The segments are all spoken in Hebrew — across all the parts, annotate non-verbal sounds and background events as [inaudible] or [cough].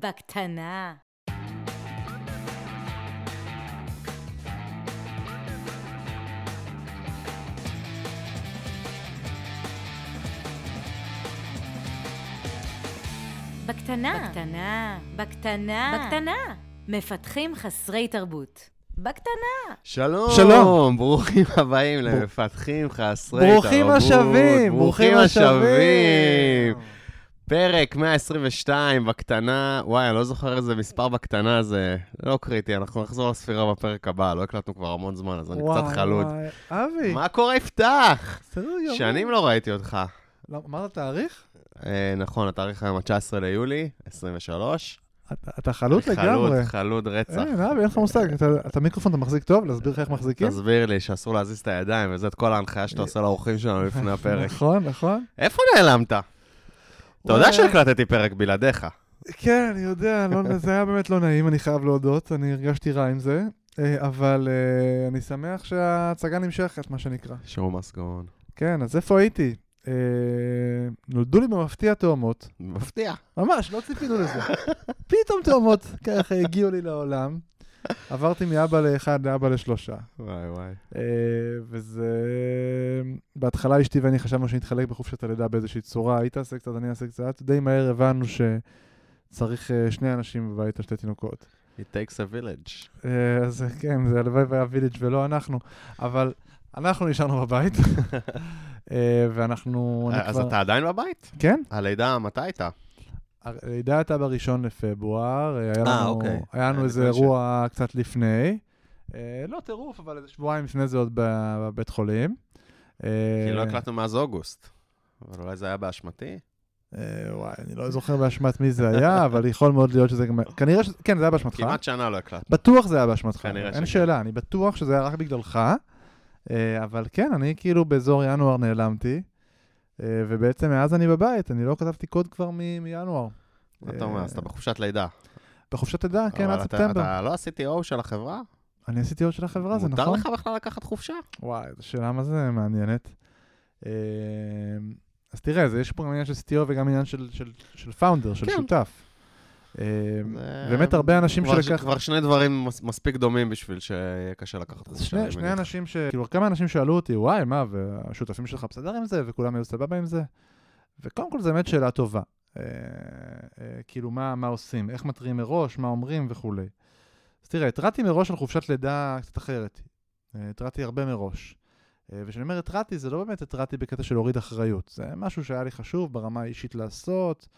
בקטנה. בקטנה. בקטנה. בקטנה. בקטנה. מפתחים חסרי תרבות. בקטנה. שלום. שלום. ברוכים הבאים למפתחים חסרי ברוכים תרבות. השבים, ברוכים השבים. פרק 122 בקטנה, וואי, אני לא זוכר איזה מספר בקטנה זה, לא קריטי, אנחנו נחזור לספירה בפרק הבא, לא הקלטנו כבר המון זמן, אז אני קצת חלוד. וואי, אבי, מה קורה, יפתח? בסדר. שנים לא ראיתי אותך. לא, אמרת תאריך? אה, נכון, התאריך היום ה-19 ליולי, 23. אתה- אתה חלוד, לגמרי. חלוד רצח. אין, אבי, אין לך מושג. אתה- את המיקרופון אתה מחזיק טוב? להסביר לך איך מחזיקים? תסביר לי שאסור להזיז את הידיים, וזה את כל ההנחיה שאתה עושה לאורחים שלנו לפני הפרק. נכון, נכון. איפה נעלמת? אתה יודע וואי. שהקלטתי פרק בלעדיך. כן, אני יודע, לא- [laughs] זה היה באמת לא נעים, אני חייב להודות, אני הרגשתי רע עם זה, אה, אבל אה, אני שמח שההצגה נמשכת, מה שנקרא. שואו מסגון. כן, אז איפה הייתי? אה, נולדו לי במפתיע תאומות, מפתיע. ממש, לא ציפינו לזה. [laughs] פתאום תאומות ככה הגיעו לי לעולם. עברתי מאבא לאחד לאבא לשלושה. וואי וואי. אה, וזה... בהתחלה אשתי ואני חשבנו שנתחלק בחופשת הלידה באיזושהי צורה, היא תעשה קצת, אני אעשה קצת. די מהר הבנו שצריך אה, שני אנשים בבית על שתי תינוקות. It takes a village. אה, אז כן, זה הלוואי והיה וילג' ולא אנחנו, אבל אנחנו נשארנו בבית. [laughs] ואנחנו... אז כבר- אתה עדיין בבית? כן, הלידה, מתי הייתה? הלידה הייתה בראשון לפברואר, אה, היה אה, לנו, אוקיי. היה לנו אה, איזה לי ש- אירוע קצת לפני. אה, לא טירוף, אבל איזה שבועיים לפני זה עוד בבית חולים. אה, כי לא הקלטנו מאז אוגוסט. אבל אולי זה היה באשמתי? אה, וואי, אני לא זוכר באשמת מי זה היה, [laughs] אבל יכול מאוד להיות שזה גם... כנראה ש... כן, זה היה באשמתך. כמעט שנה לא הקלטנו. בטוח זה היה באשמתך. כנראה אין שכן. שאלה, אני בטוח שזה היה רק בגללך. אה, אבל כן, אני כאילו באזור ינואר נעלמתי, ובעצם מאז אני בבית, אני לא כתבתי קוד כבר מ- מינואר. מה אתה אומר? אז אתה בחופשת לידה. בחופשת לידה, כן, עד ספטמבר. אתה לא ה-CTO של החברה? אני עוד של החברה, זה מותר נכון? לך בכלל לקחת חופשה? וואי, זו שאלה מה זה מעניינת. אה, אז תראה, יש פה גם עניין של CTO וגם עניין של, פאונדר, של כן. שותף. אה, באמת הרבה אנשים שלקח... כבר שני דברים מס- מספיק דומים בשביל שיהיה קשה לקחת חופשה. שני. אנשים ש... כאילו, כמה אנשים שאלו אותי, וואי, מה, והשותפים שלך בסדר עם זה, וכולם היו סבבה עם זה? וקודם כל, זו באמת שאלה טובה. אה, אה, כאילו, מה, מה עושים? איך מתריעים מראש? מה אומרים וכולי. אז תראה, התרעתי מראש על חופשת לידה קצת אחרת. אה, התרעתי הרבה מראש. וכשאני אומר התרעתי, זה לא באמת התרעתי בקטע של להוריד אחריות. זה משהו שהיה לי חשוב ברמה האישית לעשות.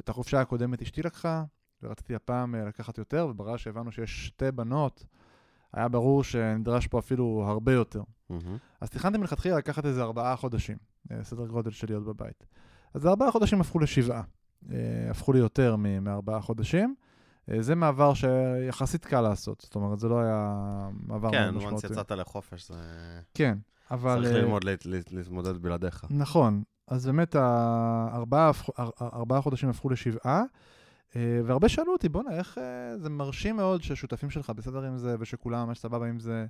את החופשה הקודמת אשתי לקחה, ורציתי הפעם לקחת יותר, וברגע שהבנו שיש שתי בנות, היה ברור שנדרש פה אפילו הרבה יותר. מהמם. אז תכננתי מלכתחילה לקחת איזה ארבעה חודשים, סדר גודל של להיות בבית. אז הארבעה חודשים הפכו לשבעה. אה, הפכו ליותר מ- מארבעה חודשים. אה, זה מעבר שיחסית קל לעשות, זאת אומרת, זה לא היה מעבר כן, מאוד once משמעותי. יצאת לחופש, זה... כן, אבל... צריך אה, ללמוד להת- להת- להתמודד בלעדיך. נכון. אז באמת, הארבעה ארבעה חודשים הפכו לשבעה, והרבה שאלו אותי, בואנה, איך זה מרשים מאוד שהשותפים שלך בסדר עם זה, ושכולם ממש סבבה עם זה.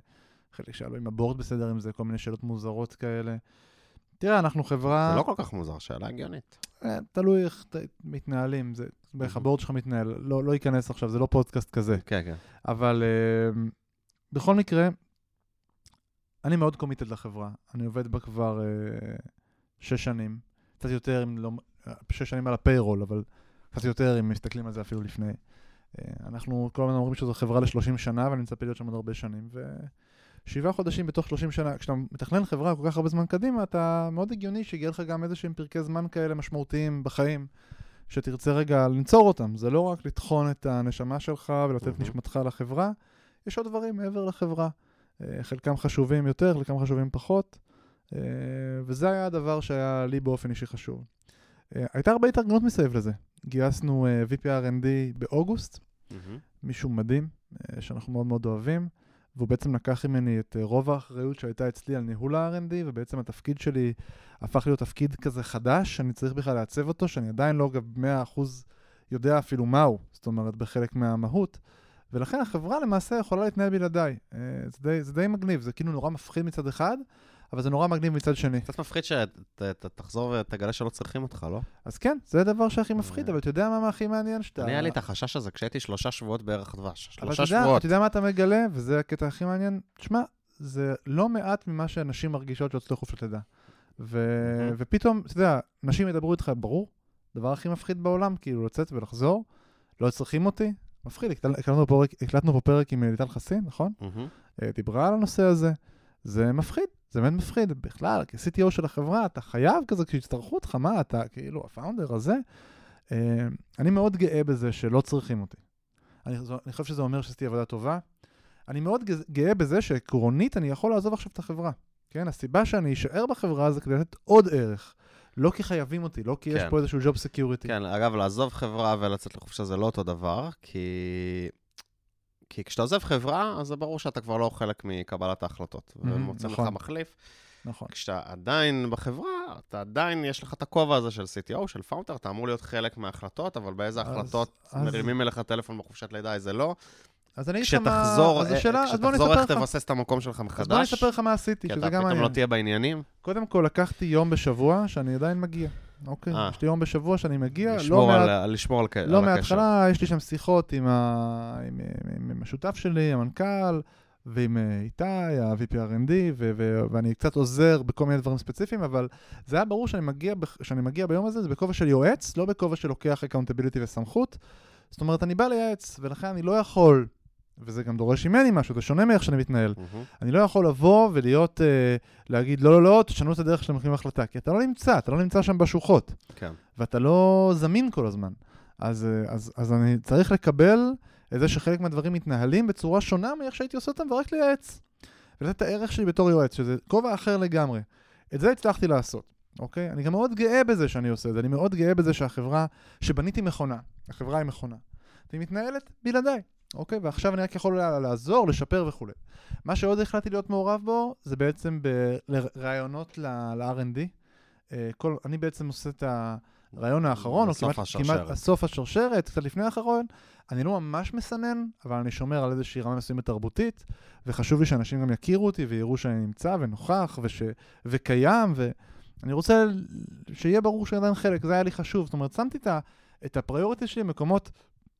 חלק שאלו אם הבורד בסדר עם זה, כל מיני שאלות מוזרות כאלה. תראה, אנחנו חברה... זה לא כל כך מוזר, שאלה הגיונית. אה, תלוי איך מתנהלים, זה בערך הבורד שלך מתנהל, לא, לא ייכנס עכשיו, זה לא פודקאסט כזה. כן, כן. אבל uh, בכל מקרה, אני מאוד קומיטד לחברה. אני עובד בה כבר uh, שש שנים, קצת יותר, אם לא, שש שנים על הפיירול, אבל קצת יותר אם מסתכלים על זה אפילו לפני. Uh, אנחנו כל הזמן אומרים שזו חברה ל-30 שנה, ואני מצפה להיות שם עוד הרבה שנים. ושבעה חודשים בתוך 30 שנה, כשאתה מתכנן חברה כל כך הרבה זמן קדימה, אתה מאוד הגיוני שיגיע לך גם איזה שהם פרקי זמן כאלה משמעותיים בחיים. שתרצה רגע לנצור אותם, זה לא רק לטחון את הנשמה שלך ולתת מהמם. נשמתך לחברה, יש עוד דברים מעבר לחברה. אה, חלקם חשובים יותר, חלקם חשובים פחות, אה, וזה היה הדבר שהיה לי באופן אישי חשוב. אה, הייתה הרבה התארגנות מסביב לזה. גייסנו VP R&D באוגוסט, מהמם. מישהו מדהים, שאנחנו מאוד מאוד אוהבים, והוא בעצם לקח ממני את אה, רוב האחריות שהייתה אצלי על ניהול ה-R&D, ובעצם התפקיד שלי הפך להיות תפקיד כזה חדש, שאני צריך בכלל לעצב אותו, שאני עדיין לא גם 100% יודע אפילו מהו, זאת אומרת, בחלק מהמהות. ולכן החברה למעשה יכולה להתנהל בלעדיי. אה, זה די, זה די מגניב, זה כאילו נורא מפחיד מצד אחד, אבל זה נורא מגניב מצד שני. קצת מפחיד שתחזור ותגלה שלא צריכים אותך, לא? אז כן, זה הדבר שהכי מפחיד, אבל אתה יודע מה הכי מעניין? שאתה... אני היה לי את החשש הזה כשהייתי שלושה שבועות בערך דבש. אבל שלושה שבועות. אתה יודע מה אתה מגלה, וזה הקטע הכי מעניין? תשמע, זה לא מעט ממה שאנשים מרגישות שיוצאות לחופשת לידה. ו... מהמם. ופתאום, אתה יודע, נשים ידברו איתך, ברור, הדבר הכי מפחיד בעולם, כאילו לצאת ולחזור, לא צריכים אותי, מפחיד, הקלטנו- פה פרק- הקלטנו פה פרק עם אה, ליטל חסין, נכון? אה, דיברה על הנושא הזה. זה מפחיד, זה באמת מפחיד. בכלל, כ-CTO של החברה, אתה חייב כזה, כשיצטרכו אותך, מה, אתה כאילו, הפאונדר הזה. אה, אני מאוד גאה בזה שלא צריכים אותי. אני, אני חושב שזה אומר שעשיתי עבודה טובה. אני מאוד גאה בזה שעקרונית אני יכול לעזוב עכשיו את החברה. כן, הסיבה שאני אשאר בחברה זה כדי לתת עוד ערך. לא כי חייבים אותי, לא כי יש כן. פה איזשהו job security. כן, אגב, לעזוב חברה ולצאת לחופשה זה לא אותו דבר, כי... כי כשאתה עוזב חברה, אז זה ברור שאתה כבר לא חלק מקבלת ההחלטות. Mhm, ומוצאים לך נכון. מחליף. נכון. כשאתה עדיין בחברה, אתה עדיין, יש לך את הכובע הזה של CTO, של פאונדר, אתה אמור להיות חלק מההחלטות, אבל באיזה אז- החלטות אז- מרימים אליך טלפון בחופשת לידה, איזה לא. אז אני אגיד לך מה... כשתחזור, אז אה, השאלה, אז בוא כשתחזור, נספר איך לך. תבסס את המקום שלך אז בוא מחדש, נספר לך מה עשיתי, כי שזה אתה גם פתאום מעניין. לא תהיה בעניינים. קודם כל, לקחתי יום בשבוע שאני עדיין מגיע. אוקיי? אה. יש לי יום בשבוע שאני מגיע, לא לשמור מעט... על- לשמור על על לא הקשר. מההתחלה, יש לי שם שיחות עם, ה... עם, עם, עם השותף שלי, המנכ"ל, ועם אה, איתי, ה-VP R&D, ו- ו- ואני קצת עוזר בכל מיני דברים ספציפיים, אבל זה היה ברור שאני מגיע, שאני מגיע ביום הזה, זה בכובע של יועץ, לא בכובע שלוקח accountability וסמכות. זאת אומרת, אני בא לייעץ, ולכן אני לא יכול, וזה גם דורש ממני משהו, זה שונה מאיך שאני מתנהל. מהמם. אני לא יכול לבוא ולהיות, אה, להגיד, לא, לא, לא, תשנו את הדרך שאתם מקבלים החלטה, כי אתה לא נמצא, אתה לא נמצא שם בשוחות. כן. ואתה לא זמין כל הזמן. אז, אה, אז, אז אני צריך לקבל את זה שחלק מהדברים מתנהלים בצורה שונה מאיך שהייתי עושה אותם, ורק לייעץ. ולתת את הערך שלי בתור יועץ, שזה כובע אחר לגמרי. את זה הצלחתי לעשות, אוקיי? אני גם מאוד גאה בזה שאני עושה את זה, אני מאוד גאה בזה שהחברה, שבניתי מכונה, החברה היא מכונה, והיא מתנהלת בלעדיי, אוקיי? ועכשיו אני רק יכול לעזור, לשפר וכולי. מה שעוד החלטתי להיות מעורב בו, זה בעצם ברעיונות ל-R&D. אה, כל, אני בעצם עושה את הרעיון האחרון, או כמעט, השרשרת. כמעט הסוף השרשרת, קצת לפני האחרון. אני לא ממש מסנן, אבל אני שומר על איזושהי רמה מסוימת תרבותית, וחשוב לי שאנשים גם יכירו אותי ויראו שאני נמצא ונוכח וש, וקיים, ואני רוצה שיהיה ברור שאני עדיין חלק, זה היה לי חשוב. זאת אומרת, שמתי את, ה, את הפריוריטי שלי במקומות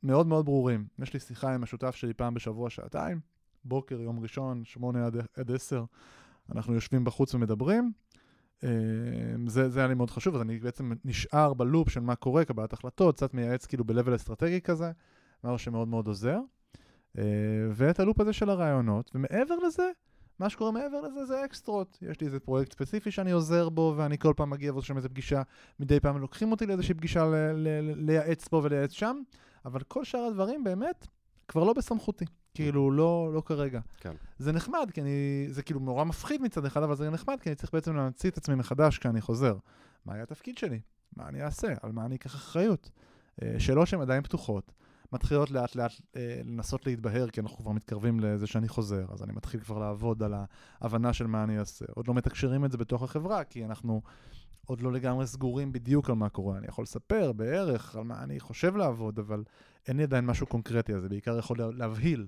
מאוד מאוד ברורים. יש לי שיחה עם השותף שלי פעם בשבוע, שעתיים, בוקר, יום ראשון, שמונה עד, עד עשר, אנחנו יושבים בחוץ ומדברים. אה, זה, זה היה לי מאוד חשוב, אז אני בעצם נשאר בלופ של מה קורה, קבלת החלטות, קצת מייעץ כאילו ב-level אסטרטגי כזה, משהו שמאוד מאוד עוזר. אה, ואת הלופ הזה של הרעיונות, ומעבר לזה, מה שקורה מעבר לזה זה אקסטרות. יש לי איזה פרויקט ספציפי שאני עוזר בו, ואני כל פעם מגיע ועושה שם איזה פגישה, מדי פעם לוקחים אותי לאיזושהי פגישה לייעץ פה ולייעץ שם, אבל כל שאר הדברים באמת כבר לא בסמכותי. כאילו, לא, לא כרגע. כן. זה נחמד, כי אני... זה כאילו נורא מפחיד מצד אחד, אבל זה נחמד, כי אני צריך בעצם להמציא את עצמי מחדש כשאני חוזר. מה יהיה התפקיד שלי? מה אני אעשה? על מה אני אקח אחריות? אה, שאלות שהן עדיין פתוחות. מתחילות לאט לאט אה, לנסות להתבהר, כי אנחנו כבר מתקרבים לזה שאני חוזר, אז אני מתחיל כבר לעבוד על ההבנה של מה אני אעשה. עוד לא מתקשרים את זה בתוך החברה, כי אנחנו עוד לא לגמרי סגורים בדיוק על מה קורה. אני יכול לספר בערך על מה אני חושב לעבוד, אבל אין לי עדיין משהו קונקרטי, אז זה בעיקר יכול לה- להבהיל.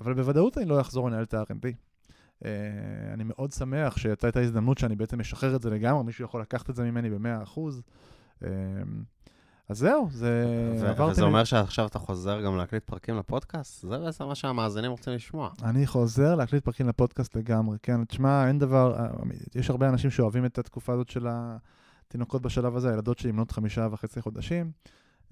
אבל בוודאות אני לא אחזור לנהל את ה-R&D. Uh, אני מאוד שמח שיצאה את ההזדמנות שאני בעצם משחרר את זה לגמרי, מישהו יכול לקחת את זה ממני ב-100%. Uh, אז זהו, זה... ו- עברתי וזה מ- אומר שעכשיו אתה חוזר גם להקליט פרקים לפודקאסט? זה בעצם מה שהמאזינים רוצים לשמוע. אני חוזר להקליט פרקים לפודקאסט לגמרי, כן, תשמע, אין דבר, אה, יש הרבה אנשים שאוהבים את התקופה הזאת של התינוקות בשלב הזה, הילדות שלי בנות חמישה וחצי חודשים.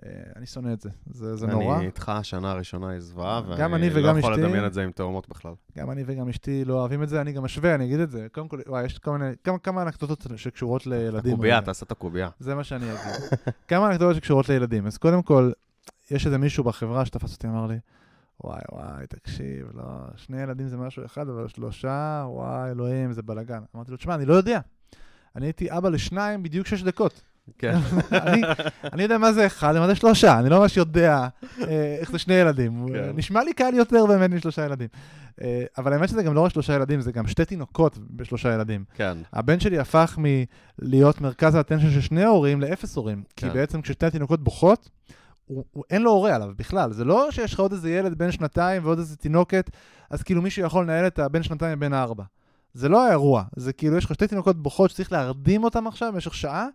אה, אני שונא את זה, זה, זה נורא. אני איתך, השנה הראשונה היא זוועה, אני ואני לא יכול אשתי. לדמיין את זה עם תאומות בכלל. גם אני וגם אשתי לא אוהבים את זה, אני גם משווה, אני אגיד את זה. קודם כל, וואי, יש מיני, כמה, כמה אנקדוטות שקשורות לילדים. הקובייה, רגע. תעשה את הקובייה. זה מה שאני אגיד. כמה אנקדוטות שקשורות לילדים. אז קודם כל, יש איזה מישהו בחברה שתפס אותי, אמר לי, וואי, וואי, תקשיב, לא, שני ילדים זה משהו אחד, אבל שלושה, וואי, אלוהים, זה בלאגן. אמרתי לו, תשמע, אני לא יודע. אני הייתי אבא לשניים בדיוק שש דקות. כן. [laughs] אני, יודע מה זה אחד ומה זה שלושה, אני לא ממש יודע אה, איך זה שני ילדים. כן. נשמע לי קל יותר באמת משלושה ילדים. אה, אבל האמת שזה גם לא רק שלושה ילדים, זה גם שתי תינוקות בשלושה ילדים. כן. הבן שלי הפך מלהיות מרכז האטנשן של שני הורים לאפס הורים. כי כן. בעצם כששתי התינוקות בוכות, הוא, הוא, אין לו הורה עליו בכלל. זה לא שיש לך עוד איזה ילד בן שנתיים ועוד איזה תינוקת, אז כאילו מישהו יכול לנהל את הבן שנתיים ובן הארבע. זה לא האירוע, זה כאילו, יש לך שתי תינוקות בוכות שצריך להרדים אותם עכשיו במשך שעה,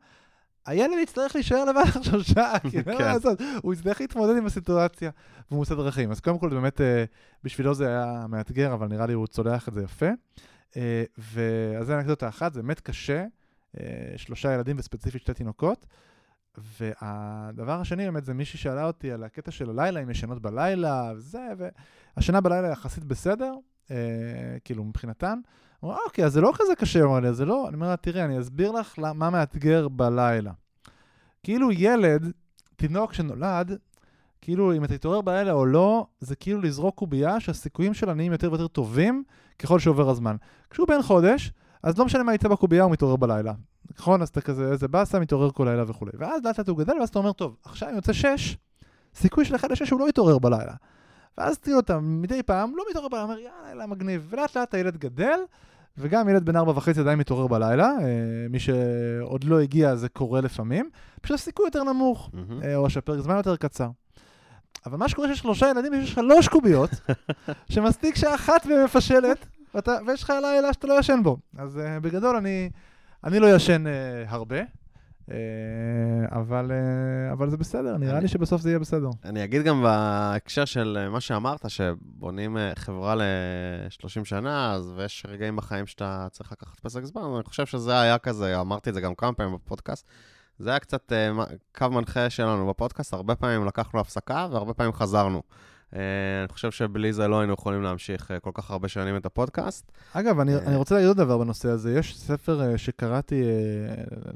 הילד יצטרך להישאר לבד עכשיו שעה, [laughs] כי אין מה כן. לעשות, הוא יצטרך להתמודד עם הסיטואציה, והוא מוצא דרכים. אז קודם כל, באמת, אה, בשבילו זה היה מאתגר, אבל נראה לי הוא צולח את זה יפה. אה, ואז זה אנקדוטה אחת, זה באמת קשה, אה, שלושה ילדים וספציפית שתי תינוקות. והדבר השני באמת זה מישהי שאלה אותי על הקטע של הלילה, אם ישנות בלילה וזה, והשינה בלילה יחסית בסדר, אה, כאילו מבחינתן. הוא אמר, אוקיי, אז זה לא כזה קשה, אמר לי, אז זה לא, אני אומר לה, תראי, אני אסביר לך מה מאתגר בלילה. כאילו ילד, תינוק שנולד, כאילו אם אתה תתעורר בלילה או לא, זה כאילו לזרוק קובייה שהסיכויים שלה נהיים יותר ויותר טובים ככל שעובר הזמן. כשהוא בן חודש, אז לא משנה מה יצא בקובייה, הוא מתעורר בלילה. נכון? אז אתה כזה, איזה באסה, מתעורר כל לילה וכולי. ואז לאט לאט הוא גדל, ואז אתה אומר, טוב, עכשיו אם יוצא שש, סיכוי של אחד לשש הוא לא יתעורר בלילה. ואז תראו אותם מדי פעם, לא מתעורר בלילה, אומר, יאללה, לילה מגניב. ולאט לאט הילד גדל, וגם ילד בן ארבע וחצי עדיין מתעורר בלילה. אה, מי שעוד לא הגיע, זה קורה לפעמים. פשוט הסיכוי יותר נמוך. אה, או שהפרק זמן יותר קצר. אבל מה שקורה שיש שלושה ילדים, יש שלוש קוביות, [laughs] שמספיק שאחת מהן מפשלת, ואתה, ויש לך לילה שאתה לא ישן בו. אז uh, בגדול אני, אני לא ישן uh, הרבה, אבל, uh, אבל זה בסדר, נראה אני- לי שבסוף זה יהיה בסדר. אני אגיד גם בהקשר של אה, מה שאמרת, שבונים אה, חברה ל-30 שנה, אז ויש רגעים בחיים שאתה צריך לקחת פסק זמן, אני חושב שזה היה כזה, אמרתי את זה גם כמה פעמים בפודקאסט, זה היה קצת אה, קו מנחה שלנו בפודקאסט, הרבה פעמים לקחנו הפסקה והרבה פעמים חזרנו. אה, אני חושב שבלי זה לא היינו יכולים להמשיך אה, כל כך הרבה שנים את הפודקאסט. אגב, אני, אה. אני רוצה להגיד עוד דבר בנושא הזה. יש ספר שקראתי,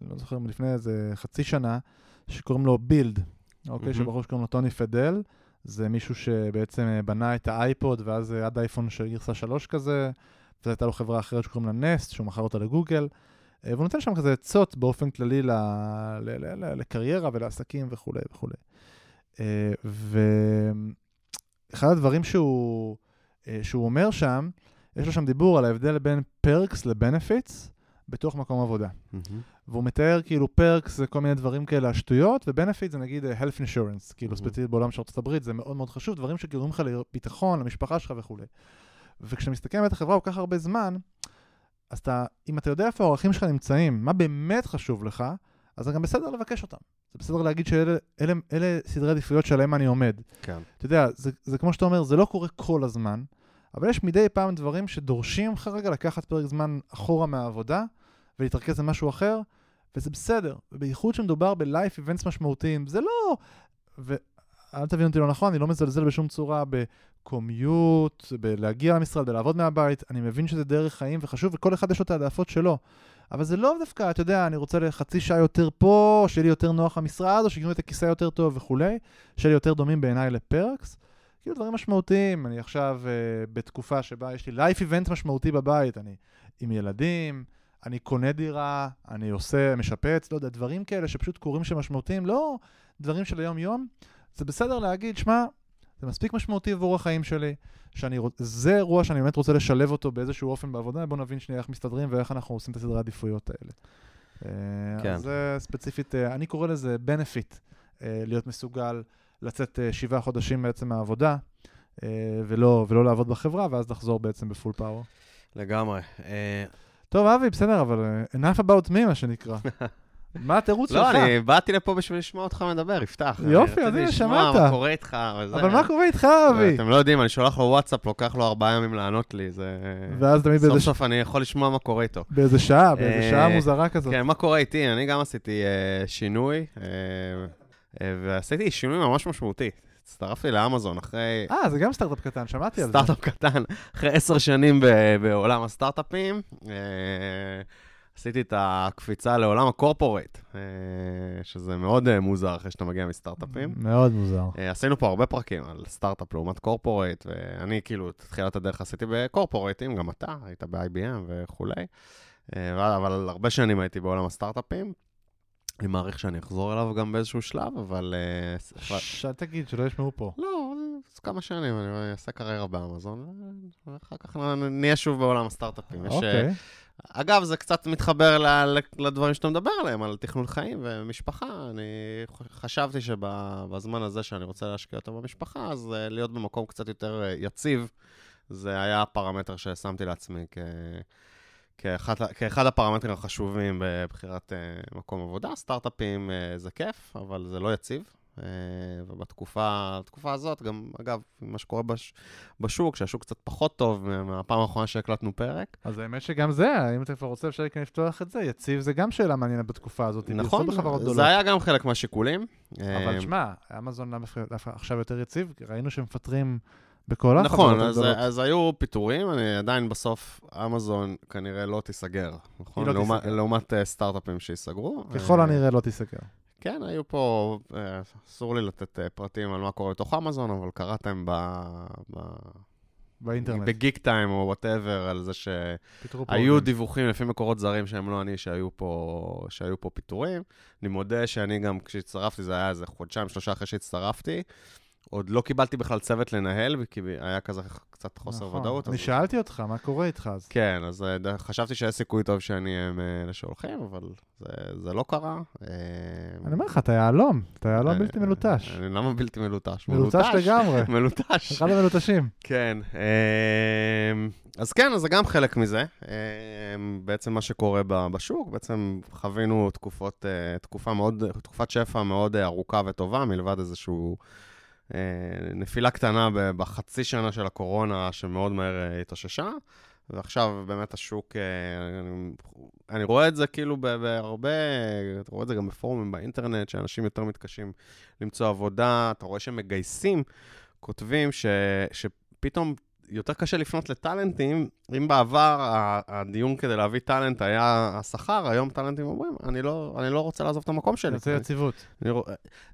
לא זוכר, מלפני איזה חצי שנה, שקוראים לו בילד, אוקיי? מהמם. שבחור שקוראים לו טוני פדל. זה מישהו שבעצם בנה את האייפוד, ואז עד אייפון של גרסה 3 כזה, וזו הייתה לו חברה אחרת שקוראים לה נסט, שהוא מכר אותה לגוגל. והוא נותן שם כזה עצות באופן כללי ל- ל- ל- ל- לקריירה ולעסקים וכולי וכולי. אה, ואחד הדברים שהוא, אה, שהוא אומר שם, יש לו שם דיבור על ההבדל בין פרקס לבנפיטס בתוך מקום עבודה. והוא מתאר כאילו פרקס זה כל מיני דברים כאלה, השטויות, ובנפיט זה נגיד אה, health insurance, כאילו Mhm. ספציפית בעולם של הברית, זה מאוד מאוד חשוב, דברים שגורמים לך לביטחון, למשפחה שלך וכולי. וכשמסתכל על החברה כל כך הרבה זמן, אז אתה, אם אתה יודע איפה הערכים שלך נמצאים, מה באמת חשוב לך, אז זה גם בסדר לבקש אותם. זה בסדר להגיד שאלה אלה, אלה סדרי עדיפויות שעליהם אני עומד. כן. אתה יודע, זה, זה כמו שאתה אומר, זה לא קורה כל הזמן, אבל יש מדי פעם דברים שדורשים לך רגע לקחת פרק זמן אחורה מהעבודה ולהתרכז במשהו אחר, וזה בסדר. ובייחוד שמדובר ב-life events משמעותיים, זה לא... ואל תבין אותי לא נכון, אני לא מזלזל בשום צורה בקומיוט, בלהגיע למשרד, בלעבוד מהבית, אני מבין שזה דרך חיים וחשוב, וכל אחד יש לו את העדפות שלו. אבל זה לא דווקא, אתה יודע, אני רוצה לחצי שעה יותר פה, שיהיה לי יותר נוח המשרד, או שיקנו את הכיסא יותר טוב וכולי, שיהיה לי יותר דומים בעיניי לפרקס. כאילו דברים משמעותיים, אני עכשיו uh, בתקופה שבה יש לי לייף איבנט משמעותי בבית, אני עם ילדים, אני קונה דירה, אני עושה, משפץ, לא יודע, דברים כאלה שפשוט קורים שמשמעותיים, לא דברים של היום-יום. זה בסדר להגיד, שמע, זה מספיק משמעותי עבור החיים שלי, שאני רוצ... זה אירוע שאני באמת רוצה לשלב אותו באיזשהו אופן בעבודה, בוא נבין שנייה איך מסתדרים ואיך אנחנו עושים את הסדרי העדיפויות האלה. אה, כן. אז זה ספציפית, אה, אני קורא לזה benefit, אה, להיות מסוגל לצאת שבעה חודשים בעצם מהעבודה, ולא, ולא לעבוד בחברה, ואז לחזור בעצם בפול פאוור. לגמרי. טוב, אבי, בסדר, אבל enough about me, מה שנקרא. [laughs] מה התירוץ שלך? לא, אני באתי לפה בשביל לשמוע אותך מדבר, יפתח. יופי, אז הנה, לשמוע שמעת. מה קורה איתך וזה. אבל מה קורה איתך, אבי? אתם לא יודעים, אני שולח לו וואטסאפ, לוקח לו ארבעה ימים לענות לי, זה... ואז תמיד סוף באיזה ש- סוף אני יכול לשמוע מה קורה איתו. באיזה שעה, באיזה אה, שעה מוזרה כזאת. כן, מה קורה איתי? אני גם עשיתי אה, שינוי, אה, ועשיתי שינוי ממש משמעותי. הצטרפתי לאמזון אחרי אה, זה גם סטארט-אפ קטן, שמעתי על זה. סטארט-אפ קטן, אחרי עשר שנים בעולם הסטארט-אפים. עשיתי את הקפיצה לעולם ה corporate, אה, שזה מאוד אה, מוזר אחרי שאתה מגיע מסטארט-אפים. מאוד מוזר. אה, עשינו פה הרבה פרקים על סטארט-אפ לעומת corporate, ואני כאילו, את תחילת הדרך עשיתי בקורפורייטים, גם אתה, היית ב-IBM וכולי. אבל הרבה שנים הייתי בעולם הסטארט-אפים. אני מעריך שאני אחזור אליו גם באיזשהו שלב, אבל... ש- אל תגיד, שלא ישמעו פה. לא, זה כמה שנים, אני אעשה קריירה באמזון, ואחר כך נהיה שוב בעולם הסטארט-אפים. יש, אוקיי. אגב, זה קצת מתחבר ל- לדברים שאתה מדבר עליהם, על תכנון חיים ומשפחה. אני חשבתי שבזמן הזה שאני רוצה להשקיע יותר במשפחה, אז אה, להיות במקום קצת יותר אה, יציב, זה היה הפרמטר ששמתי לעצמי כ... כאחד, כאחד הפרמטרים החשובים בבחירת uh, מקום עבודה. סטארט-אפים uh, זה כיף, אבל זה לא יציב. Uh, ובתקופה הזאת, גם, אגב, מה שקורה בש, בשוק, שהשוק קצת פחות טוב מהפעם האחרונה שהקלטנו פרק. אז האמת שגם זה, אם אתה כבר רוצה, אפשר לפתוח את זה, יציב זה גם שאלה מעניינת בתקופה הזאת. נכון, זה היה גם חלק מהשיקולים. אבל שמע, אמזון עכשיו יותר יציב? ראינו שמפטרים... בכל נכון, אז, אז היו פיטורים, אני עדיין בסוף, אמזון כנראה לא תיסגר, נכון? לא לעומת, תיסגר. לעומת uh, סטארט-אפים שייסגרו. ככל הנראה לא תיסגר. כן, היו פה, uh, אסור לי לתת uh, פרטים על מה קורה בתוך אמזון, אבל קראתם ב... ב... באינטרנט. ב Geektime או whatever, על זה שהיו דיווחים לפי מקורות זרים שהם לא אני, שהיו פה, שהיו פה פיטורים. אני מודה שאני גם, כשהצטרפתי, זה היה איזה חודשיים, שלושה אחרי שהצטרפתי. עוד לא קיבלתי בכלל צוות לנהל, כי היה כזה קצת חוסר נכון. ודאות. אני אז... שאלתי אותך, מה קורה איתך אז? כן, אז uh, חשבתי שיש סיכוי טוב שאני אהיה מאלה שהולכים, אבל זה, זה לא קרה. אה, אני אומר לך, אתה יהלום, אתה יהלום בלתי מלוטש. אני, למה בלתי מלוטש? מלוטש לגמרי. [laughs] מלוטש. אחד המלוטשים. כן. אז כן, אז זה גם חלק מזה. בעצם מה שקורה בשוק, בעצם חווינו תקופות, אה, תקופה מאוד, תקופת שפע מאוד ארוכה וטובה, מלבד איזשהו... נפילה קטנה בחצי שנה של הקורונה, שמאוד מהר התאוששה, ועכשיו באמת השוק, אני, אני רואה את זה כאילו בהרבה, אתה רואה את זה גם בפורומים באינטרנט, שאנשים יותר מתקשים למצוא עבודה, אתה רואה שהם מגייסים, כותבים ש, שפתאום יותר קשה לפנות לטאלנטים, אם בעבר הדיון כדי להביא טאלנט היה השכר, היום טאלנטים אומרים, אני לא, אני לא רוצה לעזוב את המקום שלי. זה יציבות. אני,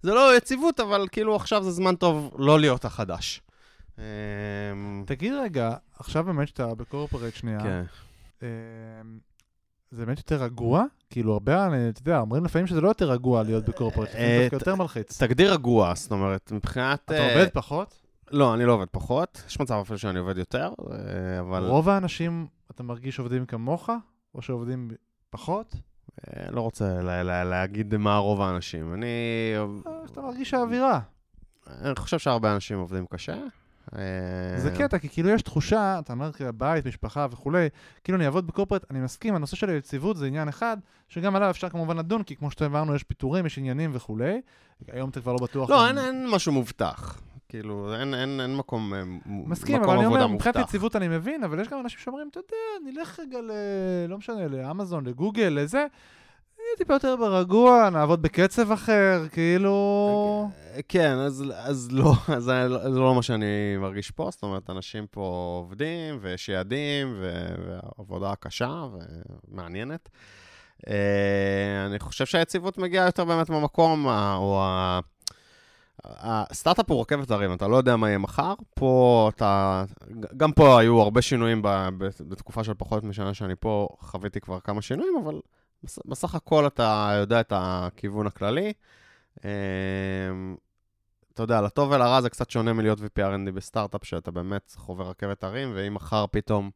זה לא יציבות, אבל כאילו עכשיו זה זמן טוב לא להיות החדש. תגיד רגע, עכשיו באמת שאתה בקורפרט שנייה, כן. זה באמת יותר רגוע? כאילו הרבה, אתה יודע, אומרים לפעמים שזה לא יותר רגוע להיות בקורפרט, זה יותר מלחיץ. תגדיר רגוע, זאת אומרת, מבחינת... אתה עובד פחות? לא, אני לא עובד פחות. יש מצב אפילו שאני עובד יותר, אבל... רוב האנשים, אתה מרגיש עובדים כמוך, או שעובדים פחות? לא רוצה להגיד מה רוב האנשים. אני... אתה מרגיש האווירה. אני חושב שהרבה אנשים עובדים קשה. זה קטע, כי כאילו יש תחושה, אתה אומר, בית, משפחה וכולי, כאילו אני אעבוד בקורפרט, אני מסכים, הנושא של היציבות זה עניין אחד, שגם עליו אפשר כמובן לדון, כי כמו שהבנו, יש פיטורים, יש עניינים וכולי. היום אתה כבר לא בטוח. לא, אין, אין משהו מובטח. כאילו, אין, אין, אין מקום, מסכים, מקום אבל אני אומר, מובטח. מבחינת יציבות אני מבין, אבל יש גם אנשים שאומרים, אתה יודע, נלך רגע ל... לא משנה, לאמזון, לגוגל, לזה. נהיה טיפה יותר ברגוע, נעבוד בקצב אחר, כאילו... כן, אז, אז [laughs] לא, אז זה לא מה שאני מרגיש פה, זאת אומרת, אנשים פה עובדים, ויש יעדים, ועבודה קשה ומעניינת. אני חושב שהיציבות מגיעה יותר באמת במקום, או ה... הסטארט-אפ הוא רכבת הרים, אתה לא יודע מה יהיה מחר. פה אתה... גם פה היו הרבה שינויים בתקופה של פחות משנה שאני פה, חוויתי כבר כמה שינויים, אבל בסך הכל אתה יודע את הכיוון הכללי. אתה יודע, לטוב ולרע זה קצת שונה מלהיות VP R&D בסטארט-אפ, שאתה באמת חווה רכבת הרים, ואם מחר פתאום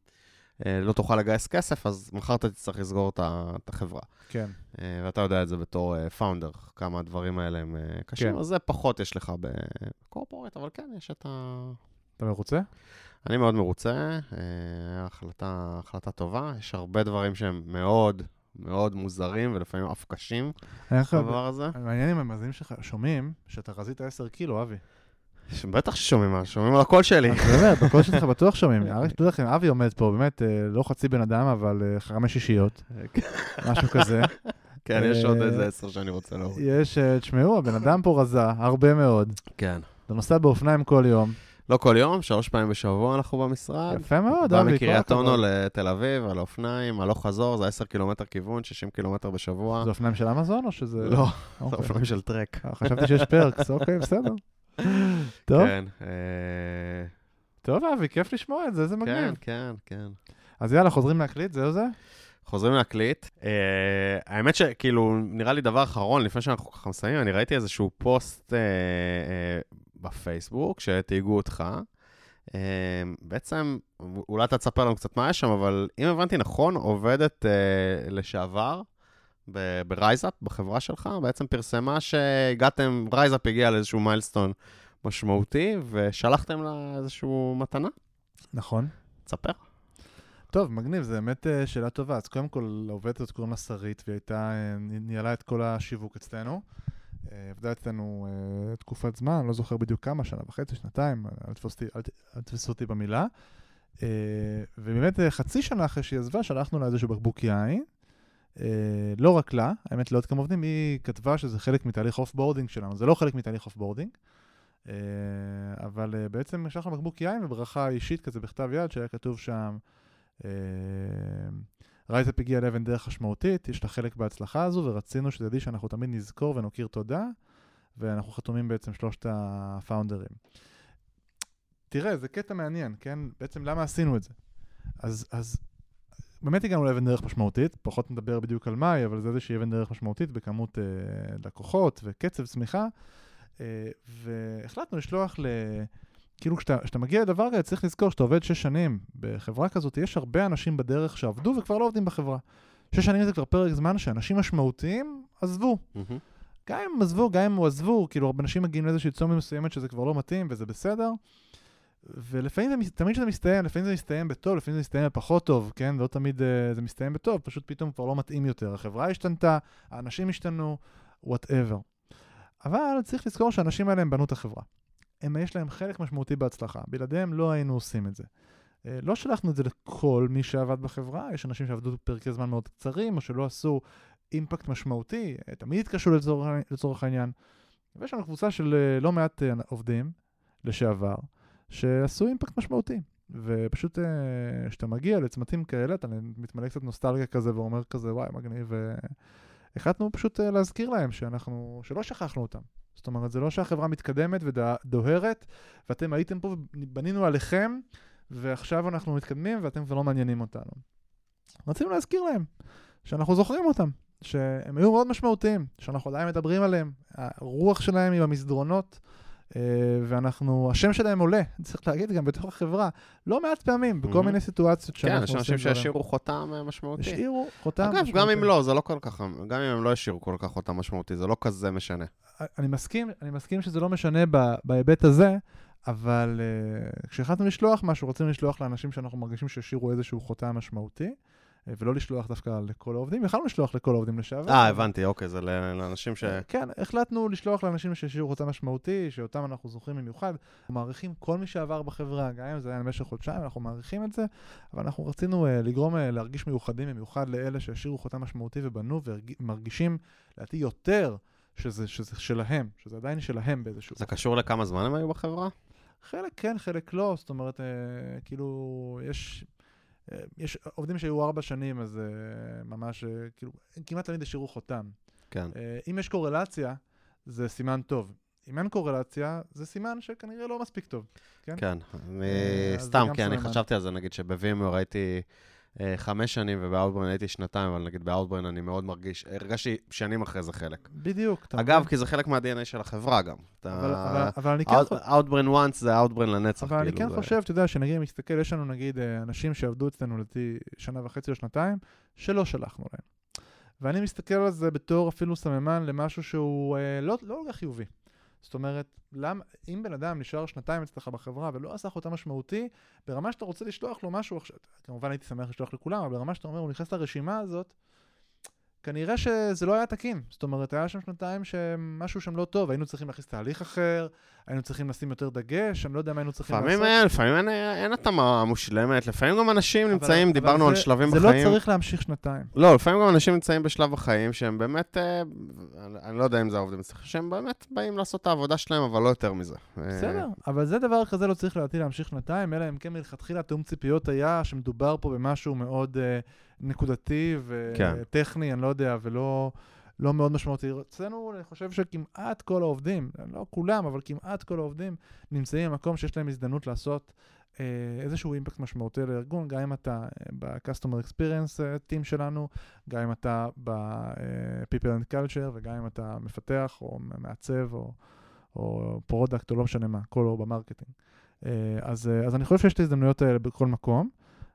לא תוכל לגייס כסף, אז מחר אתה תצטרך לסגור את החברה. כן. ואתה יודע את זה בתור פאונדר, כמה הדברים האלה הם קשים, כן. אז זה פחות יש לך בקורפורט, אבל כן, יש את ה... אתה מרוצה? אני מאוד מרוצה, החלטה, החלטה טובה, יש הרבה דברים שהם מאוד... מאוד מוזרים ולפעמים אף קשים, הדבר הזה. מעניין אם המאזינים שלך שומעים שאתה רזית 10 קילו, אבי. בטח ששומעים מה, שומעים על הקול שלי. באמת, בקול שלך בטוח שומעים. תדעו לכם, אבי עומד פה, באמת, לא חצי בן אדם, אבל חמש שישיות, משהו כזה. כן, יש עוד איזה עשר שאני רוצה להוריד. יש, תשמעו, הבן אדם פה רזה, הרבה מאוד. כן. אתה נוסע באופניים כל יום. לא כל יום, שלוש פעמים בשבוע אנחנו במשרד. יפה מאוד, בא אבי, כל מקריית. אונו לתל אביב, על אופניים, הלוך חזור, זה 10 קילומטר כיוון, 60 קילומטר בשבוע. זה אופניים של אמזון או שזה... לא, זה אוקיי. אופניים של טרק. אה, חשבתי שיש פרקס, אוקיי, בסדר. טוב, כן, אה, טוב, אבי, כיף לשמוע את זה, כן, מגניב. כן, כן. אז יאללה, חוזרים להקליט, זהו זה? חוזרים להקליט. Uh, האמת שכאילו, נראה לי דבר אחרון, לפני שאנחנו ככה מסיימים, אני ראיתי איזשהו פוסט uh, uh, בפייסבוק, שתייגו אותך. Uh, בעצם, אולי אתה תספר לנו קצת מה יש שם, אבל אם הבנתי נכון, עובדת uh, לשעבר ב RiseUp, בחברה שלך, בעצם פרסמה שהגעתם, RiseUp הגיע לאיזשהו milestone משמעותי, ושלחתם לה איזושהי מתנה. נכון. תספר. טוב, מגניב, זו באמת אה, שאלה טובה. אז קודם כל, העובדת הזאת קוראים לה שרית, והיא הייתה, אה, ניהלה את כל השיווק אצלנו. אה, עבדה אצלנו תקופת זמן, לא זוכר בדיוק כמה, שנה וחצי, שנתיים, אל תתפוס אותי- תתפסו במילה. ובאמת, חצי שנה אחרי שהיא עזבה, שלחנו לה איזשהו בקבוק יין. אה, לא רק לה, האמת לעוד כמה עובדים, היא כתבה שזה חלק מתהליך offboarding שלנו, זה לא חלק מתהליך offboarding, אה, אבל אה, בעצם שלחנו בקבוק יין וברכה אישית כזה בכתב יד, שהיה כתוב שם, RiseUp הגיע לאבן דרך משמעותית, יש לה חלק בהצלחה הזו, ורצינו שתדעי שאנחנו תמיד נזכור ונוקיר תודה, ואנחנו חתומים בעצם שלושת הפאונדרים. תראה, זה קטע מעניין, כן? בעצם למה עשינו את זה? אז, אז באמת הגענו לאבן דרך משמעותית, פחות נדבר בדיוק על מהי, אבל זה איזושהי אבן דרך משמעותית בכמות אה, לקוחות וקצב צמיחה, אה, והחלטנו לשלוח ל... כאילו כשאתה, כשאתה מגיע לדבר כזה, צריך לזכור שאתה עובד שש שנים בחברה כזאת, יש הרבה אנשים בדרך שעבדו וכבר לא עובדים בחברה. שש שנים זה כבר פרק זמן שאנשים משמעותיים עזבו. גם אם הם עזבו, גם אם הם עזבו, כאילו הרבה אנשים מגיעים לאיזושהי צומת מסוימת שזה כבר לא מתאים וזה בסדר. ולפעמים זה, תמיד שזה מסתיים, לפעמים זה מסתיים בטוב, לפעמים זה מסתיים בפחות טוב, כן? לא תמיד uh, זה מסתיים בטוב, פשוט פתאום כבר לא מתאים יותר. החברה השתנתה, האנשים השתנו, whatever. אבל צריך לזכור שהאנשים האלה הם בנו את החברה. הם, יש להם חלק משמעותי בהצלחה, בלעדיהם לא היינו עושים את זה. אה, לא שלחנו את זה לכל מי שעבד בחברה, יש אנשים שעבדו פרקי זמן מאוד קצרים, או שלא עשו impact משמעותי, אה, תמיד התקשו לצורך, לצורך העניין. ויש לנו קבוצה של אה, לא מעט אה, עובדים לשעבר, שעשו impact משמעותי. ופשוט אה, כשאתה מגיע לצמתים כאלה, אתה מתמלא קצת נוסטלגיה כזה ואומר כזה, וואי, מגניב. והחלטנו פשוט אה, להזכיר להם שאנחנו, שלא שכחנו אותם. זאת אומרת, זה לא שהחברה מתקדמת ודוהרת, ואתם הייתם פה ובנינו עליכם, ועכשיו אנחנו מתקדמים ואתם כבר לא מעניינים אותנו. רצינו להזכיר להם שאנחנו זוכרים אותם, שהם היו מאוד משמעותיים, שאנחנו עדיין מדברים עליהם, הרוח שלהם היא במסדרונות, ואנחנו, השם שלהם עולה, צריך להגיד גם בתוך החברה, לא מעט פעמים, בכל Mhm. מיני סיטואציות שאנחנו כן, עושים יש אנשים. שהשאירו חותם אה, משמעותי. השאירו חותם אגב, גם משמעותי. אם לא, זה לא כל כך, גם אם הם לא השאירו כל כך חותם משמעותי, זה לא כזה משנה. אני מסכים, אני מסכים שזה לא משנה בהיבט הזה, אבל uh, כשהחלטנו לשלוח משהו, רצינו לשלוח לאנשים שאנחנו מרגישים שהשאירו איזשהו חותם משמעותי, uh, ולא לשלוח דווקא לכל העובדים. יכלנו לשלוח לכל העובדים לשעבר. אה, הבנתי, אוקיי, זה לאנשים ש... כן, החלטנו לשלוח לאנשים שהשאירו חותם משמעותי, שאותם אנחנו זוכרים במיוחד. אנחנו מעריכים כל מי שעבר בחברה, גם אם זה היה במשך חודשיים, אנחנו מעריכים את זה, אבל אנחנו רצינו uh, לגרום uh, להרגיש מיוחדים, במיוחד לאלה שהשאירו חותם משמעותי ובנו ומרגישים, לדעתי, יותר שזה, שזה שלהם, שזה עדיין שלהם באיזשהו... זה קשור לכמה זמן הם היו בחברה? חלק כן, חלק לא, זאת אומרת, אה, כאילו, יש, אה, יש עובדים שהיו ארבע שנים, אז אה, ממש, אה, כאילו, כמעט תמיד השאירו חותם. כן. אה, אם יש קורלציה, זה סימן טוב. אם אין קורלציה, זה סימן שכנראה לא מספיק טוב. כן? כן, אה, סתם, כי אני. חשבתי על זה, נגיד שבווימר הייתי אה, חמש שנים ובאוטברן הייתי שנתיים, אבל נגיד באוטברן אני מאוד מרגיש, הרגשתי שנים אחרי זה חלק. בדיוק. אתה אגב, מבין? כי זה חלק מה-DNA של החברה גם. אבל, אבל, אבל אני כן... חו- אאוטברן once זה אאוטברן לנצח, אבל אני כאילו, כן זה- חושב, אתה יודע, שנגיד, מסתכל, יש לנו נגיד אה, אנשים שעבדו אצלנו לדעתי שנה וחצי או שנתיים, שלא שלחנו להם. ואני מסתכל על זה בתור אפילו סממן למשהו שהוא אה, לא לא כל כך חיובי. זאת אומרת, למ, אם בן אדם נשאר שנתיים אצלך בחברה ולא עשה חותם משמעותי, ברמה שאתה רוצה לשלוח לו משהו עכשיו, כמובן הייתי שמח לשלוח לכולם, אבל ברמה שאתה אומר, הוא נכנס לרשימה הזאת, כנראה שזה לא היה תקין. זאת אומרת, היה שם שנתיים שמשהו שם לא טוב, היינו צריכים להכניס תהליך אחר, היינו צריכים לשים יותר דגש, אני לא יודע מה היינו צריכים לעשות. לפעמים אין, לפעמים אין- אין התאמה מושלמת, לפעמים גם אנשים אבל- נמצאים, אבל דיברנו על זה- שלבים זה בחיים. לא צריך להמשיך שנתיים. לא, לפעמים גם אנשים נמצאים בשלב החיים שהם באמת, אה, אני- לא יודע אם זה העובדים אצלך, שהם באמת באים לעשות את העבודה שלהם, אבל לא יותר מזה. אה, בסדר, אבל זה דבר כזה לא צריך לדעתי להמשיך שנתיים, אלא אם כן מלכתחילה תיאום ציפיות היה שמדובר פה במשהו מאוד אה, נקודתי כן. וטכני, אני לא יודע, ולא לא מאוד משמעותי. אצלנו, אני חושב שכמעט כל העובדים, לא כולם, אבל כמעט כל העובדים, נמצאים במקום שיש להם הזדמנות לעשות אה, איזשהו אימפקט משמעותי לארגון, גם אם אתה אה, ב-Customer Experience אה, Team שלנו, גם אם אתה ב-People and Culture, וגם אם אתה מפתח או מעצב או... או product, או לא משנה מה, כל או ב marketing. אז, אז אני חושב שיש את ההזדמנויות האלה בכל מקום,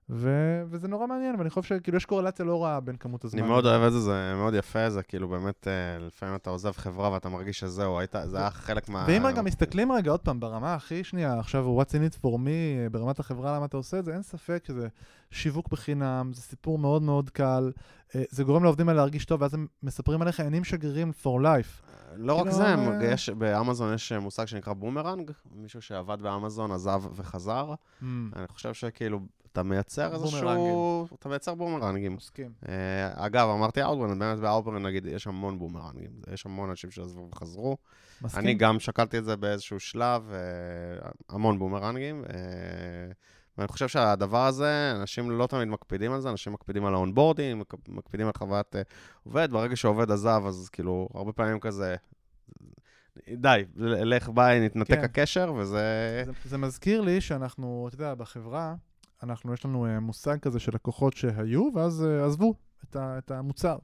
ו- וזה נורא מעניין, ואני חושב שכאילו יש קורלציה לא רעה בין כמות הזמן. אני מאוד אוהב את זה, זה מאוד יפה, זה כאילו באמת, אה, לפעמים אתה עוזב חברה ואתה מרגיש שזהו, היית, זה היה חלק מה... ואם רגע מסתכלים רגע עוד פעם ברמה הכי שנייה, עכשיו what's in it for me, אה, ברמת החברה למה אתה עושה את זה, אין ספק שזה שיווק בחינם, זה סיפור מאוד מאוד קל, אה, זה גורם לעובדים האלה להרגיש טוב, ואז הם מספרים עליך, הם שגרירים for life. לא רק כאילו, זה, יש, באמזון יש מושג שנקרא בומרנג, מישהו שעבד באמזון עזב וחזר. Mm, אני חושב שכאילו, אתה מייצר איזשהו... בומרנגים. אתה מייצר בומרנגים. מסכים. אה, אגב, אמרתי Outbrain, באמת ב Outbrain, נגיד, יש המון בומרנגים. יש המון אנשים שעזבו וחזרו. מסכים? אני גם שקלתי את זה באיזשהו שלב, אה, המון בומרנגים. אה, ואני חושב שהדבר הזה, אנשים לא תמיד מקפידים על זה, אנשים מקפידים על ה onboarding, מק- מקפידים על חוויית אה, עובד. ברגע שעובד עזב, אז כאילו, הרבה פעמים כזה, די, לך ביי, נתנתק כן. הקשר, וזה... זה, זה מזכיר לי שאנחנו, אתה יודע, בחברה, אנחנו, יש לנו אה, מושג כזה של לקוחות שהיו, ואז אה, עזבו את, ה, את המוצר.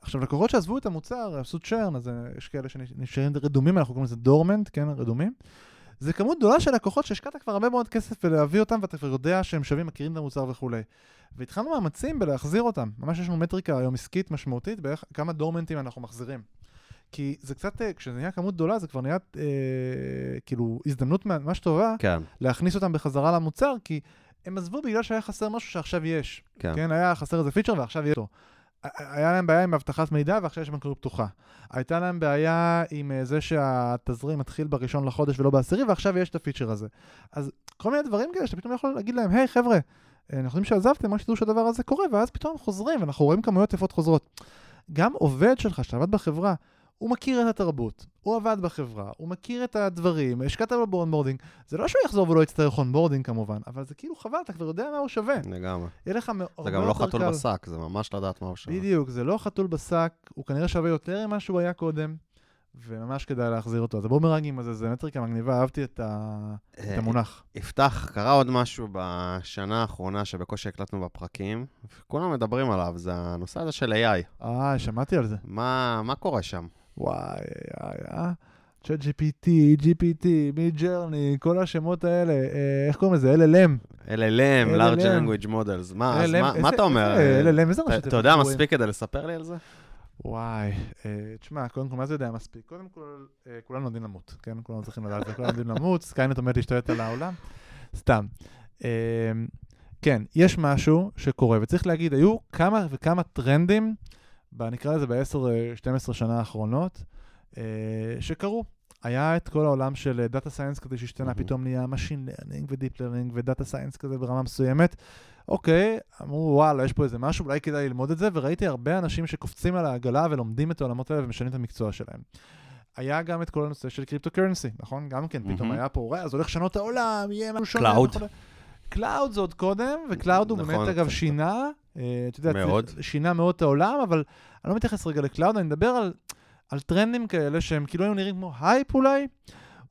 עכשיו, לקוחות שעזבו את המוצר, עשו churn, אז אה, יש כאלה שנשארים רדומים, אנחנו קוראים לזה dormant, כן, רדומים. זה כמות גדולה של לקוחות שהשקעת כבר הרבה מאוד כסף בלהביא אותם, ואתה כבר יודע שהם שווים, מכירים את המוצר וכולי. והתחלנו מאמצים בלהחזיר אותם. ממש יש לנו מטריקה היום עסקית משמעותית, בערך כמה דורמנטים אנחנו מחזירים. כי זה קצת, כשזה נהיה כמות גדולה, זה כבר נהיה אה, כאילו הזדמנות ממש טובה כן, להכניס אותם בחזרה למוצר, כי הם עזבו בגלל שהיה חסר משהו שעכשיו יש. כן. כן, היה חסר איזה פיצ'ר ועכשיו יש אותו. היה להם בעיה עם אבטחת מידע ועכשיו יש בנקאות פתוחה. הייתה להם בעיה עם אה, זה שהתזרים מתחיל בראשון לחודש ולא בעשירי, ועכשיו יש את ה feature הזה. אז כל מיני דברים כאלה שאתה פתאום יכול להגיד להם, היי חבר'ה, אה, אנחנו יודעים שעזבתם, רק שתדעו שהדבר הזה קורה, ואז פתאום חוזרים, ואנחנו רואים כמויות יפות חוזרות. גם עובד שלך שעבד בחברה, הוא מכיר את התרבות, הוא עבד בחברה, הוא מכיר את הדברים, השקעת לו ב onboarding, זה לא שהוא יחזור ולא יצטרך onboarding כמובן, אבל זה כאילו חבל, אתה כבר יודע מה הוא שווה. לגמרי. יהיה לך מאוד זה גם לא חתול בשק, זה ממש לדעת מה הוא שווה. בדיוק, זה לא חתול בשק, הוא כנראה שווה יותר ממה שהוא היה קודם, וממש כדאי להחזיר אותו. אז הבומרגים הזה, זה מטריקה מגניבה, אהבתי את, ה... את אה, המונח. יפתח, קרה עוד משהו בשנה האחרונה שבקושי הקלטנו בפרקים, וכולם מדברים עליו, זה הנושא הזה של AI. אה, שמעתי על זה. מה, מה קורה שם? וואי, אה? צ'אט GPT, GPT, מי ג'רני, כל השמות האלה, אה, איך קוראים לזה? LLM. LLM, Large. Language Models, מה, אז אתה אומר? LLM, איזה ראשי אתה יודע. מספיק כדי לספר לי על זה? וואי, אה, תשמע, קודם כל, מה זה יודע מספיק? קודם כל, אה, כולנו יודעים למות, כן? כולנו צריכים לדעת, כולנו יודעים למות, [laughs] Skynet עומד להשתלט על העולם, סתם. כן, יש משהו שקורה, וצריך להגיד, היו כמה וכמה טרנדים, נקרא לזה ב-10-12 שנה האחרונות, אה, שקרו. היה את כל העולם של data science כזה שהשתנה, מהמם. פתאום נהיה Machine Learning ו Deep Learning ו data science כזה ברמה מסוימת. אוקיי, אמרו וואלה, יש פה איזה משהו, אולי כדאי ללמוד את זה, וראיתי הרבה אנשים שקופצים על העגלה ולומדים את העולמות האלה ומשנים את המקצוע שלהם. היה גם את כל הנושא של cryptocurrency, נכון? גם כן, פתאום מהמם. היה פה, וואי, אז הולך לשנות את העולם, יהיה משהו שונה. וכו'. cloud זה עוד קודם, ו cloud הוא נכון, באמת, אגב, קצת. שינה, אה, אתה יודע, מאוד. שינה מאוד את העולם, אבל אני לא מתייחס רגע ל cloud, אני מדבר על, על טרנדים כאלה שהם כאילו היו נראים כמו הייפ אולי,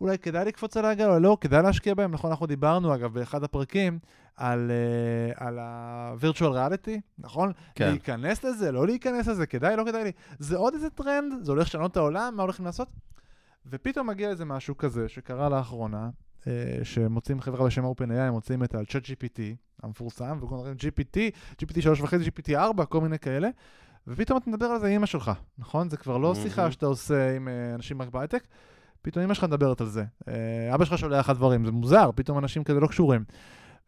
אולי כדאי לקפוץ על העגלה, או לא, כדאי להשקיע בהם. נכון, אנחנו דיברנו, אגב, באחד הפרקים, על, uh, על ה-virtual reality, נכון? כן. להיכנס לזה, לא להיכנס לזה, כדאי, לא כדאי לי. זה עוד איזה טרנד, זה הולך לשנות את העולם, מה הולכים לעשות? ופתאום מגיע איזה משהו כזה שקרה לאחרונה, uh, שמוצאים חברה בשם OpenAI, הם מוצאים את ה-chat GPT המפורסם, וכולם אומרים GPT, GPT 3.5, GPT 4, כל מיני כאלה, ופתאום אתה מדבר על זה עם אמא שלך, נכון? זה כבר לא מהמם. שיחה שאתה עושה עם uh, אנשים רק בהייטק, פתאום אמא שלך מדברת על זה. Uh, אבא שלך שולח לך דברים, זה מוזר, פתאום אנשים כזה לא קשורים.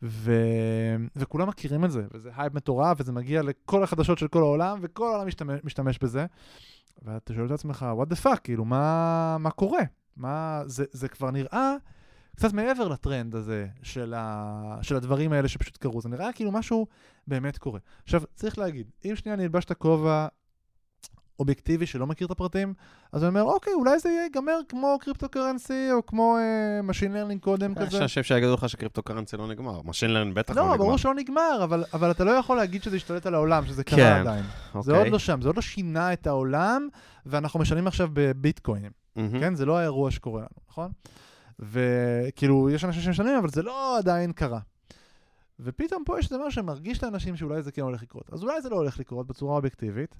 ו... וכולם מכירים את זה, וזה הייפ מטורף, וזה מגיע לכל החדשות של כל העולם, וכל העולם משתמש, משתמש בזה. ואתה שואל את עצמך, what the fuck, כאילו, מה, מה קורה? מה, זה, זה כבר נראה קצת מעבר לטרנד הזה של, ה, של הדברים האלה שפשוט קרו, זה נראה כאילו משהו באמת קורה. עכשיו, צריך להגיד, אם שנייה אני אלבש את הכובע אובייקטיבי שלא מכיר את הפרטים, אז אני אומר, אוקיי, אולי זה ייגמר כמו cryptocurrency, או כמו uh, Machine Learning קודם כזה. אנשים שיגידו לך ש cryptocurrency לא נגמר. Machine learning בטח לא לא, נגמר. ברור שלא נגמר, אבל, אבל אתה לא יכול להגיד שזה השתלט על העולם, שזה קרה כן, עדיין. זה אוקיי. עוד לא שם, זה עוד לא שינה את העולם, ואנחנו משלמים עכשיו בביטקוינים, מהמם. כן? זה לא האירוע שקורה לנו, נכון? וכאילו, יש אנשים שמשלמים, אבל זה לא עדיין קרה. ופתאום פה יש דבר שמרגיש לאנשים שאולי זה כן הולך לקרות. אז אולי זה לא הולך לקרות בצורה אובייקטיבית,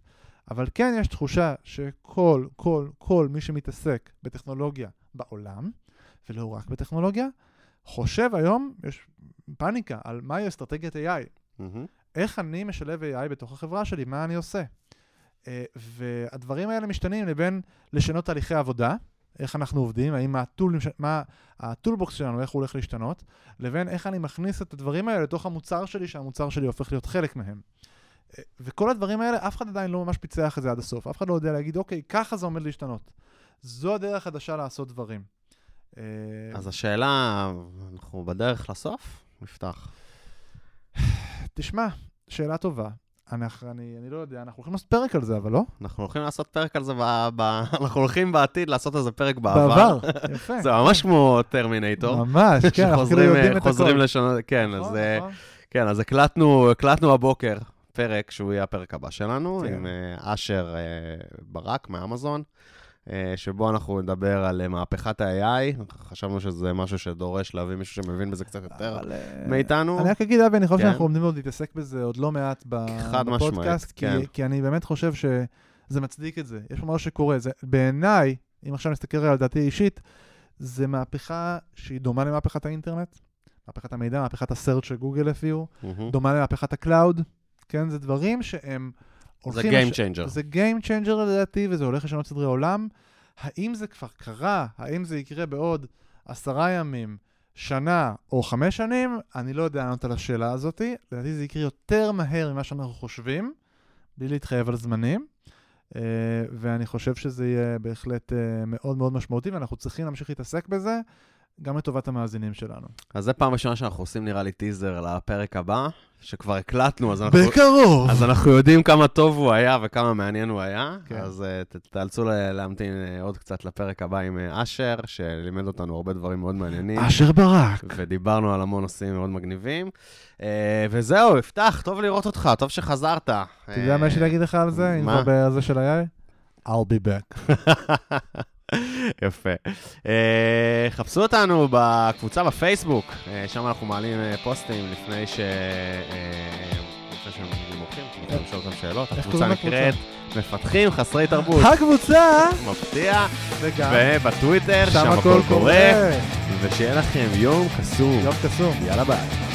אבל כן יש תחושה שכל, כל, כל מי שמתעסק בטכנולוגיה בעולם, ולא רק בטכנולוגיה, חושב היום, יש פאניקה על מהי אסטרטגיית AI. מהמם. איך אני משלב AI בתוך החברה שלי, מה אני עושה. אה, והדברים האלה משתנים לבין לשנות תהליכי עבודה, איך אנחנו עובדים, האם הטול, מה הטולבוקס שלנו, איך הוא הולך להשתנות, לבין איך אני מכניס את הדברים האלה לתוך המוצר שלי, שהמוצר שלי הופך להיות חלק מהם. אה, וכל הדברים האלה, אף אחד עדיין לא ממש פיצח את זה עד הסוף. אף אחד לא יודע להגיד, אוקיי, ככה זה עומד להשתנות. זו הדרך החדשה לעשות דברים. אה, אז השאלה, אנחנו בדרך לסוף? נפתח. תשמע, שאלה טובה. אנחנו, אני, אני לא יודע, אנחנו הולכים לעשות פרק על זה, אבל לא? אנחנו הולכים לעשות פרק על זה, ב... ב... אנחנו הולכים בעתיד לעשות איזה פרק בעבר. בעבר, [laughs] יפה. זה ממש כמו טרמינטור. ממש, כן, אנחנו כאילו שחוזרים, יודעים אה, את חוזרים הכל. לשנות, כן, נכון, אז, אה, נכון. כן, אז הקלטנו, הקלטנו הבוקר פרק שהוא יהיה הפרק הבא שלנו, כן. עם אה, אשר ברק מאמזון, שבו אנחנו נדבר על אה, מהפכת ה-AI. חשבנו שזה משהו שדורש להביא מישהו שמבין בזה קצת יותר אבל, אה, מאיתנו. אני רק אגיד, אבי, אני חושב כן. שאנחנו עומדים עוד להתעסק בזה עוד לא מעט בפודקאסט, כי- כן. כי אני באמת חושב שזה מצדיק את זה. יש פה משהו שקורה. זה- בעיניי, אם עכשיו נסתכל על דעתי אישית, זה מהפכה שהיא דומה למהפכת האינטרנט, מהפכת המידע, מהפכת ה search שגוגל הביאו, מהמם. דומה למהפכת ה cloud, כן? זה דברים שהם זה. Game לש- Changer. זה Game Changer לדעתי, וזה הולך לשנות סדרי עולם. האם זה כבר קרה? האם זה יקרה בעוד עשרה ימים, שנה או חמש שנים? אני לא יודע לענות על השאלה הזאת. לדעתי זה יקרה יותר מהר ממה שאנחנו חושבים, בלי להתחייב על זמנים. אה, ואני חושב שזה יהיה בהחלט אה, מאוד מאוד משמעותי, ואנחנו צריכים להמשיך להתעסק בזה, גם לטובת המאזינים שלנו. אז זה פעם ראשונה שאנחנו עושים נראה לי טיזר לפרק הבא, שכבר הקלטנו, אז אנחנו... בקרוב! אז אנחנו יודעים כמה טוב הוא היה וכמה מעניין הוא היה, כן. אז uh, ת- תאלצו להמתין uh, עוד קצת לפרק הבא עם uh, אשר, שלימד אותנו הרבה דברים מאוד מעניינים, אשר ברק. ודיברנו על המון נושאים מאוד מגניבים. Uh, וזהו, יפתח, טוב לראות אותך, טוב שחזרת. אתה יודע מה יש לי להגיד לך על זה? אם מה? כבר בזה של ה-AI? I'll be back. [laughs] יפה. אה, חפשו אותנו בקבוצה בפייסבוק, אה, שם אנחנו מעלים אה, פוסטים לפני ש... לפני שהם הולכים, יכולים לשאול אותם שאלות. הקבוצה? נקראת מפתחים חסרי תרבות. הקבוצה! מפתיע, וגם, ובטוויטר, שם הכל קורה. ושיהיה לכם יום קסום. יום קסום. יאללה ביי.